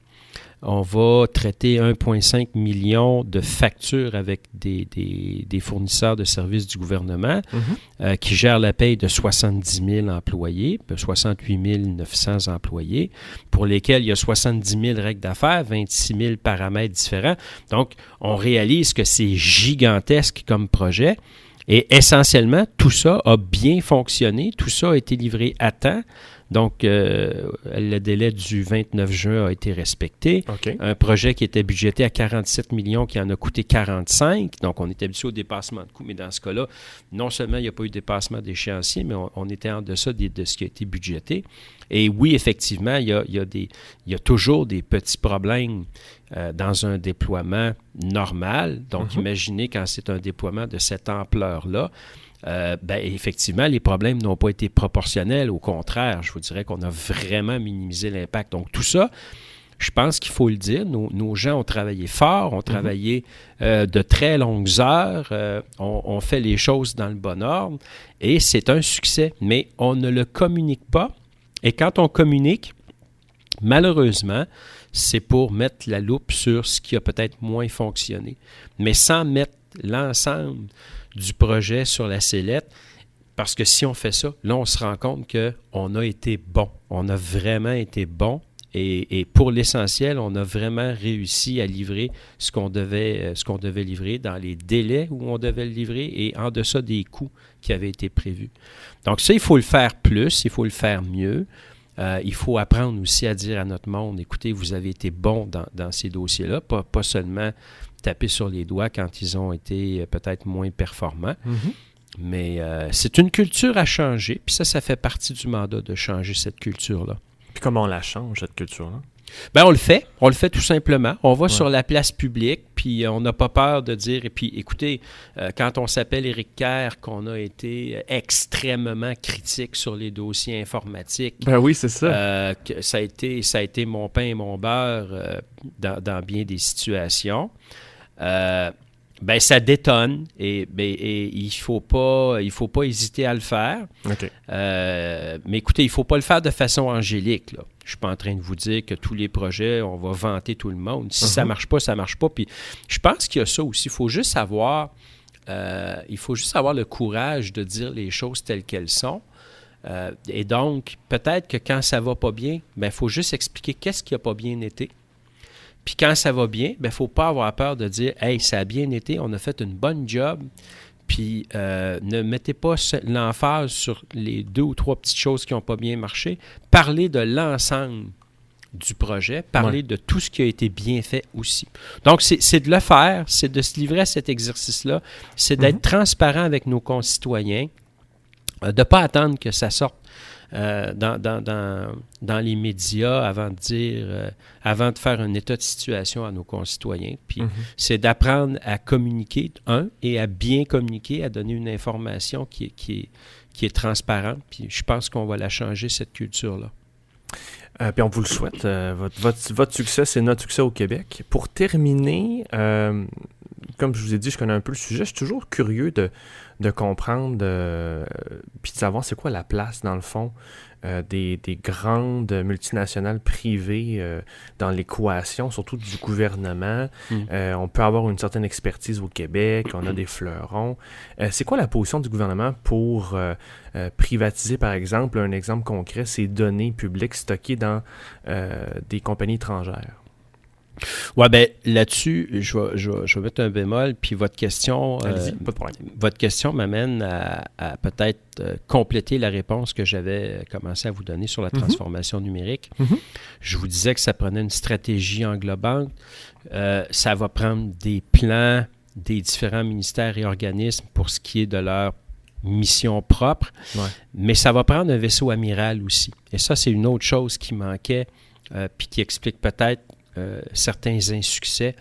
On va traiter 1,5 million de factures avec des, des- des fournisseurs de services du gouvernement Mhm. euh, qui gèrent la paye de 70 000 employés, de 68 900 employés, pour lesquels il y a 70 000 règles d'affaires, 26 000 paramètres différents. Donc, on réalise que c'est gigantesque comme projet. Et essentiellement, tout ça a bien fonctionné, tout ça a été livré à temps. Donc, euh, le délai du 29 juin a été respecté. Un projet qui était budgété à 47 millions, qui en a coûté 45. Donc, on est habitué au dépassement de coûts, mais dans ce cas-là, non seulement il n'y a pas eu de dépassement d'échéancier, mais on, on était en deçà de ce qui a été budgété. Et oui, effectivement, il y a, il y a des, il y a toujours des petits problèmes euh, dans un déploiement normal. Donc, Mhm. imaginez quand c'est un déploiement de cette ampleur-là. Euh, ben, effectivement, les problèmes n'ont pas été proportionnels. Au contraire, je vous dirais qu'on a vraiment minimisé l'impact. Donc, tout ça, je pense qu'il faut le dire. Nos, nos gens ont travaillé fort, ont travaillé euh, de très longues heures, euh, on, on fait les choses dans le bon ordre et c'est un succès. Mais on ne le communique pas. Et quand on communique, malheureusement, c'est pour mettre la loupe sur ce qui a peut-être moins fonctionné. Mais sans mettre l'ensemble du projet sur la sellette, parce que si on fait ça, là, on se rend compte qu'on a été bon. On a vraiment été bon. Et, pour l'essentiel, on a vraiment réussi à livrer ce qu'on devait, euh, ce qu'on devait livrer dans les délais où on devait le livrer et en deçà des coûts qui avaient été prévus. Donc ça, il faut le faire plus, il faut le faire mieux. Euh, il faut apprendre aussi à dire à notre monde, écoutez, vous avez été bon dans, dans ces dossiers-là, pas, pas seulement taper sur les doigts quand ils ont été euh, peut-être moins performants. Mhm. Mais euh, c'est une culture à changer, puis ça, ça fait partie du mandat de changer cette culture-là. Puis comment on la change, cette culture-là? Ben, on le fait. On le fait tout simplement. On va Ouais. sur la place publique, puis euh, on n'a pas peur de dire. Et puis, écoutez, euh, quand on s'appelle Éric Kerr, qu'on a été euh, extrêmement critique sur les dossiers informatiques, Ben oui, c'est ça. euh, que ça, a été, ça a été mon pain et mon beurre euh, dans, dans bien des situations. Ben, ça détonne et, ben, et il ne faut, pas- il faut pas hésiter à le faire. Euh, mais écoutez, il ne faut pas le faire de façon angélique. Là. Je ne suis pas en train de vous dire que tous les projets, on va vanter tout le monde. Si ça ne Mhm. marche pas, ça ne marche pas. Puis je pense qu'il y a ça aussi. Il faut juste avoir, euh, il faut juste avoir le courage de dire les choses telles qu'elles sont. Euh, et donc, peut-être que quand ça va pas bien, il faut juste expliquer qu'est-ce qui n'a pas bien été. Puis quand ça va bien, il ne faut pas avoir peur de dire Hey, ça a bien été, on a fait une bonne job. Puis euh, ne mettez pas l'emphase sur les deux ou trois petites choses qui n'ont pas bien marché. Parlez de l'ensemble du projet, parler de tout ce qui a été bien fait aussi. Donc, c'est de le faire, c'est de se livrer à cet exercice-là, c'est d'être mhm. transparent avec nos concitoyens, euh, de ne pas attendre que ça sorte euh, dans, dans, dans, les médias avant de dire, euh, avant de faire un état de situation à nos concitoyens. Puis mhm. c'est d'apprendre à communiquer, un, et à bien communiquer, à donner une information qui est, qui est, qui est transparente. Puis je pense qu'on va la changer, cette culture-là. Euh, puis on vous le souhaite. Euh, votre, votre, succès, c'est notre succès au Québec. Pour terminer, euh, comme je vous ai dit, je connais un peu le sujet. Je suis toujours curieux de, de comprendre puis de savoir c'est quoi la place, dans le fond, euh, des, grandes multinationales privées euh, dans l'équation, surtout du gouvernement. Hmm. Euh, on peut avoir une certaine expertise au Québec, on a des fleurons. c'est quoi la position du gouvernement pour privatiser, par exemple, un exemple concret, ces données publiques stockées dans des compagnies étrangères? Ouais, ben là-dessus, je vais, je, vais, mettre un bémol, puis votre question, euh, pas de problème. votre question m'amène à, peut-être euh, compléter la réponse que j'avais commencé à vous donner sur la mhm. transformation numérique. Mhm. Je vous disais que ça prenait une stratégie englobante. Euh, ça va prendre des plans des différents ministères et organismes pour ce qui est de leur mission propre, mais ça va prendre un vaisseau amiral aussi. Et ça, c'est une autre chose qui manquait, puis qui explique peut-être euh, certains insuccès.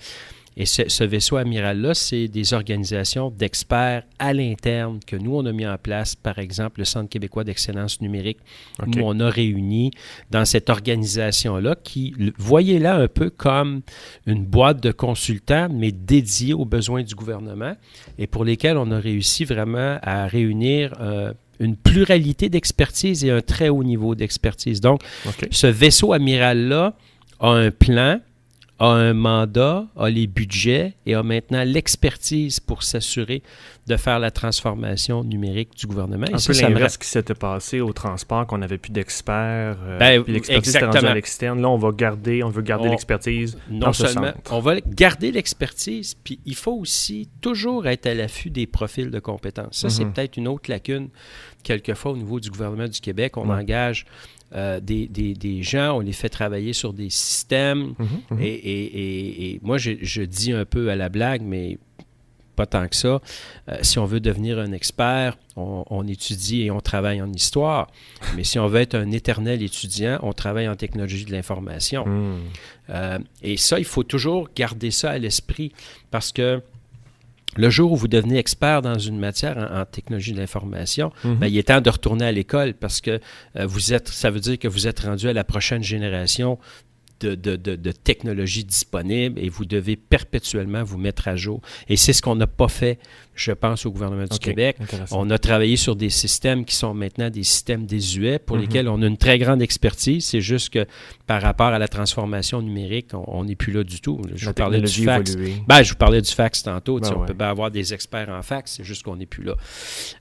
Et ce, vaisseau amiral-là, c'est des organisations d'experts à l'interne que nous, on a mis en place, par exemple, le Centre québécois d'excellence numérique, où on a réuni dans cette organisation-là, qui, voyez-la un peu comme une boîte de consultants, mais dédiée aux besoins du gouvernement, et pour lesquels on a réussi vraiment à réunir euh, une pluralité d'expertise et un très haut niveau d'expertise. Donc, ce vaisseau amiral-là, a un plan, a un mandat, a les budgets et a maintenant l'expertise pour s'assurer de faire la transformation numérique du gouvernement. Un peu l'inverse qui s'était passé au transport, qu'on n'avait plus d'experts, euh, ben, puis l'expertise était à l'externe. Là, on va garder, on veut garder l'expertise Non seulement, on va garder l'expertise, puis il faut aussi toujours être à l'affût des profils de compétences. Ça, c'est mhm. peut-être une autre lacune, quelquefois, au niveau du gouvernement du Québec. On engage euh, des, des, gens, on les fait travailler sur des systèmes. Mhm, mhm. Et, et, moi, je, je, dis un peu à la blague, mais pas tant que ça. Euh, si on veut devenir un expert, on, étudie et on travaille en histoire. Mais si on veut être un éternel étudiant, on travaille en technologie de l'information. Hmm. Euh, et ça, il faut toujours garder ça à l'esprit parce que le jour où vous devenez expert dans une matière en, technologie de l'information, mhm. ben, il est temps de retourner à l'école parce que euh, vous êtes, ça veut dire que vous êtes rendu à la prochaine génération de, de, de, technologies disponibles et vous devez perpétuellement vous mettre à jour. Et c'est ce qu'on n'a pas fait, je pense, au gouvernement du Québec. On a travaillé sur des systèmes qui sont maintenant des systèmes désuets pour mhm. lesquels on a une très grande expertise. C'est juste que par rapport à la transformation numérique, on n'est plus là du tout. Je vous parlais du fax. Ben, je vous parlais du fax tantôt. Ben on peut pas avoir des experts en fax, c'est juste qu'on n'est plus là.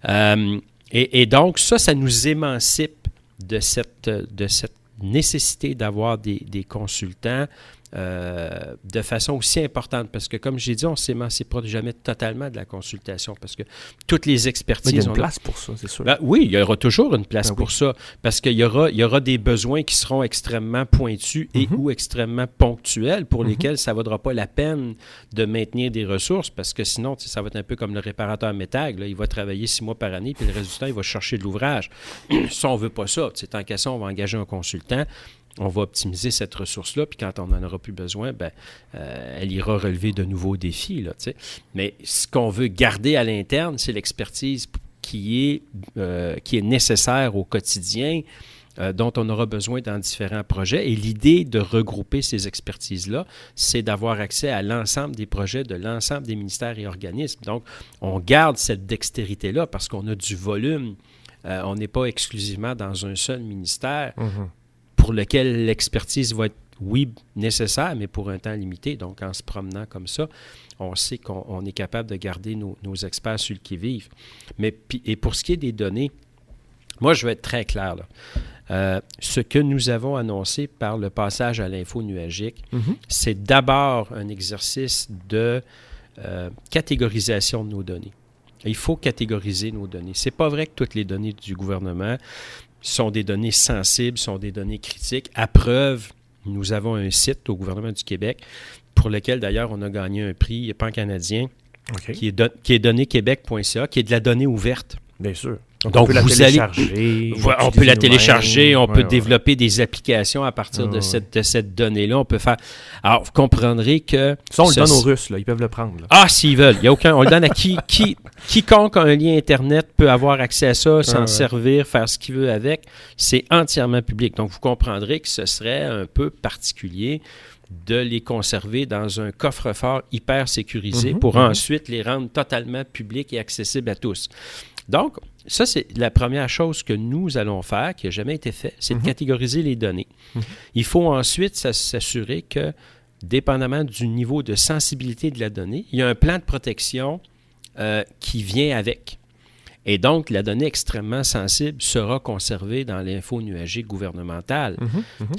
Euh, et, et, donc, ça, ça nous émancipe de cette, de cette nécessité d'avoir des, consultants euh, de façon aussi importante. Parce que, comme j'ai dit, on ne s'émancipera jamais totalement de la consultation parce que toutes les expertises. il y a une place pour ça, c'est sûr. Ben oui, il y aura toujours une place ben pour ça parce qu'il y aura, il y aura des besoins qui seront extrêmement pointus et mhm. ou extrêmement ponctuels pour mhm. lesquels ça ne vaudra pas la peine de maintenir des ressources parce que sinon, ça va être un peu comme le réparateur métal. il va travailler six mois par année puis le résultat, il va chercher de l'ouvrage. ça, on ne veut pas ça. Tant qu'à ça, on va engager un consultant on va optimiser cette ressource-là, puis quand on n'en aura plus besoin, ben, euh, elle ira relever de nouveaux défis. Là, Mais ce qu'on veut garder à l'interne, c'est l'expertise qui est, euh, nécessaire au quotidien, euh, dont on aura besoin dans différents projets. Et l'idée de regrouper ces expertises-là, c'est d'avoir accès à l'ensemble des projets de l'ensemble des ministères et organismes. Donc, on garde cette dextérité-là parce qu'on a du volume. on n'est pas exclusivement dans un seul ministère. Mm-hmm pour lequel l'expertise va être, oui, nécessaire, mais pour un temps limité. Donc, en se promenant comme ça, on sait qu'on est capable de garder nos, experts sur le qui-vive. Mais, et pour ce qui est des données, moi, je vais être très clair. Là. Euh, ce que nous avons annoncé par le passage à l'info nuagique, mm-hmm. c'est d'abord un exercice de euh, catégorisation de nos données. Il faut catégoriser nos données. C'est pas vrai que toutes les données du gouvernement sont des données sensibles, sont des données critiques. À preuve, nous avons un site au gouvernement du Québec pour lequel d'ailleurs on a gagné un prix pan-canadien qui, est qui est qui est de la donnée ouverte. Bien sûr. Donc, on peut la télécharger. on peut la télécharger, on peut développer des applications à partir de, cette, de cette donnée-là. On peut faire. Alors, vous comprendrez que. Ça, on le donne aux Russes, là. ils peuvent le prendre. Ah, s'ils veulent. Il y a aucun... On le donne à qui, qui. Quiconque a un lien Internet peut avoir accès à ça, s'en servir, faire ce qu'il veut avec. C'est entièrement public. Donc, vous comprendrez que ce serait un peu particulier de les conserver dans un coffre-fort hyper sécurisé mhm, pour mhm. ensuite les rendre totalement publics et accessibles à tous. Donc, ça, c'est la première chose que nous allons faire, qui n'a jamais été fait, c'est de mhm. catégoriser les données. Mhm. Il faut ensuite s'assurer que, dépendamment du niveau de sensibilité de la donnée, il y a un plan de protection euh, qui vient avec. Et donc, la donnée extrêmement sensible sera conservée dans l'info nuagique gouvernementale. Mhm,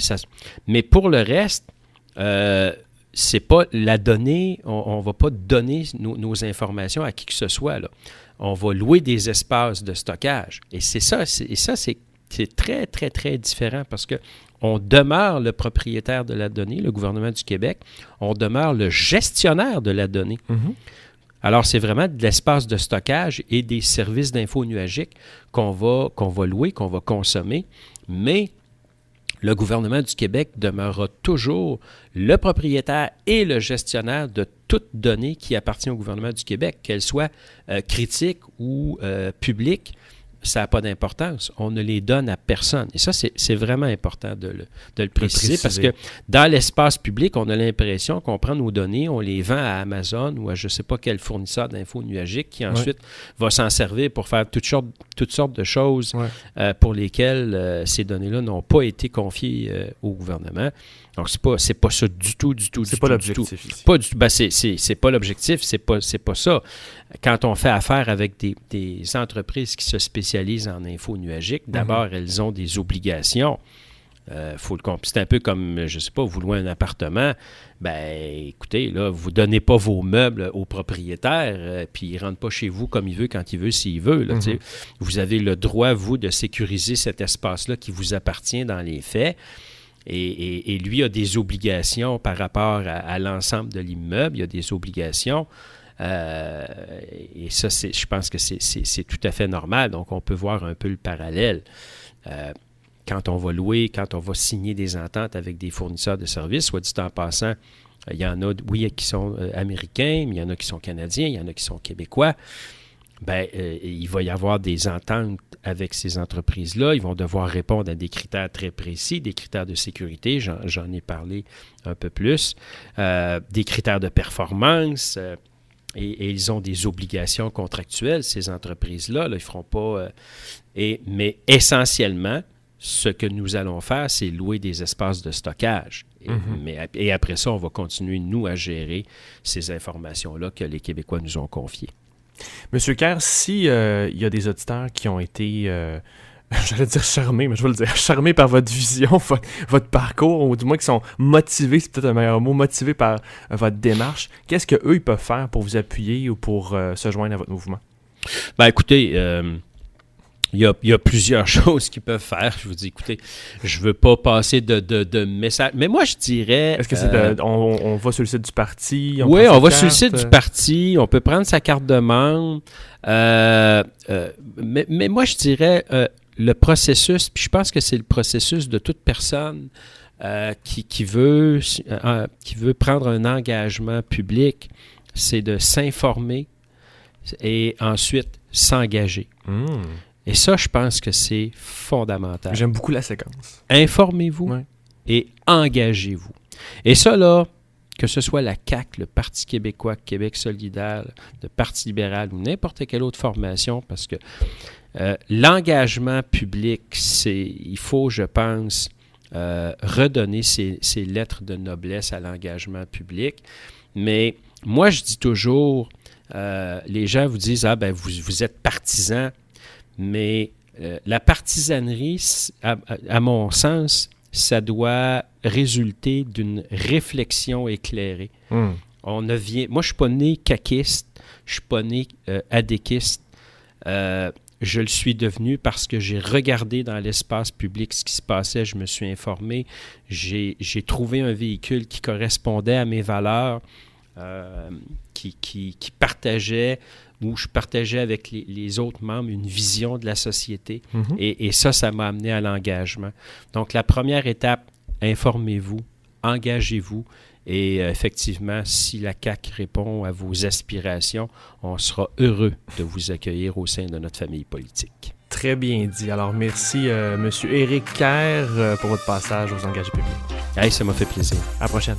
mais pour le reste, euh, c'est pas la donnée, on ne va pas donner nos, nos, informations à qui que ce soit. Là on va louer des espaces de stockage. Et c'est ça, et ça, c'est très, très, très différent parce que on demeure le propriétaire de la donnée, le gouvernement du Québec, on demeure le gestionnaire de la donnée. Mm-hmm. Alors, c'est vraiment de l'espace de stockage et des services d'info nuagique qu'on va, qu'on va louer, qu'on va consommer, mais le gouvernement du Québec demeurera toujours le propriétaire et le gestionnaire de toute donnée qui appartient au gouvernement du Québec, qu'elle soit euh, critique ou euh, publique ça n'a pas d'importance. On ne les donne à personne. Et ça, c'est vraiment important de le, préciser, parce que dans l'espace public, on a l'impression qu'on prend nos données, on les vend à Amazon ou à je ne sais pas quel fournisseur d'infos nuagiques qui ensuite va s'en servir pour faire toutes sortes, toutes sortes de choses euh, pour lesquelles euh, ces données-là n'ont pas été confiées euh, au gouvernement. Donc, c'est pas, pas ça du tout, du tout, C'est pas l'objectif Pas du tout. Ben, c'est pas l'objectif, c'est pas, pas ça. Quand on fait affaire avec des, des entreprises qui se spécialisent en info nuagique, mhm. d'abord, elles ont des obligations. Euh, faut le c'est un peu comme, je sais pas, vous louez un appartement, ben écoutez, là, vous donnez pas vos meubles au propriétaire, euh, puis il rentre pas chez vous comme il veut, quand il veut, s'il veut. Là, mhm. Vous avez le droit, vous, de sécuriser cet espace-là qui vous appartient dans les faits. Et, lui a des obligations par rapport à, l'ensemble de l'immeuble. Il a des obligations. Euh, et ça, je pense que c'est tout à fait normal. Donc, on peut voir un peu le parallèle. Euh, quand on va louer, quand on va signer des ententes avec des fournisseurs de services, soit dit en passant, il y en a, qui sont euh, américains, mais il y en a qui sont canadiens, il y en a qui sont québécois ben, euh, il va y avoir des ententes avec ces entreprises-là. Ils vont devoir répondre à des critères très précis, des critères de sécurité, j'en ai parlé un peu plus, euh, des critères de performance. Euh, et, ils ont des obligations contractuelles, ces entreprises-là. Là, ils feront pas. et, mais essentiellement, ce que nous allons faire, c'est louer des espaces de stockage. Et, mm-hmm. mais, et après ça, on va continuer, nous, à gérer ces informations-là que les Québécois nous ont confiées. Monsieur Kerr, s'il euh, y a des auditeurs qui ont été, euh, j'allais dire charmés, mais je vais le dire, charmés par votre vision, votre, parcours, ou du moins qui sont motivés, c'est peut-être un meilleur mot, motivés par euh, votre démarche, qu'est-ce qu'eux, ils peuvent faire pour vous appuyer ou pour se joindre à votre mouvement? Ben écoutez, il y, a, plusieurs choses qu'ils peuvent faire. Je vous dis, écoutez, je veux pas passer de, de, messages. Mais moi, je dirais. Est-ce que c'est euh, on, va sur le site du parti? oui, on va sur le site du parti. On peut prendre sa carte de membre. Euh, euh, mais, mais, moi, je dirais le processus, puis je pense que c'est le processus de toute personne qui, qui, veut, qui veut prendre un engagement public, c'est de s'informer et ensuite s'engager. Hmm. Et ça, je pense que c'est fondamental. J'aime beaucoup la séquence. Informez-vous et engagez-vous. Et ça, là, que ce soit la CAC, le Parti québécois, Québec solidaire, le Parti libéral ou n'importe quelle autre formation, parce que euh, l'engagement public, c'est, il faut, je pense, euh, redonner ces, lettres de noblesse à l'engagement public. Mais moi, je dis toujours, euh, les gens vous disent, ah ben, vous, vous êtes partisan mais euh, la partisanerie, à, mon sens, ça doit résulter d'une réflexion éclairée. Hmm. On ne vient, moi, je ne suis pas né caquiste. Je suis pas né euh, adéquiste. Euh, je le suis devenu parce que j'ai regardé dans l'espace public ce qui se passait, je me suis informé, j'ai trouvé un véhicule qui correspondait à mes valeurs, euh, qui, qui, qui, partageait où je partageais avec les, autres membres une vision de la société. Mhm. et, et, ça, ça m'a amené à l'engagement. Donc, la première étape, informez-vous, engagez-vous. Et euh, effectivement, si la CAC répond à vos aspirations, on sera heureux de vous accueillir au sein de notre famille politique. Très bien dit. Alors, merci, euh, Monsieur Éric Kerr, euh, pour votre passage aux engagés publics. Hey, ça m'a fait plaisir. À la prochaine.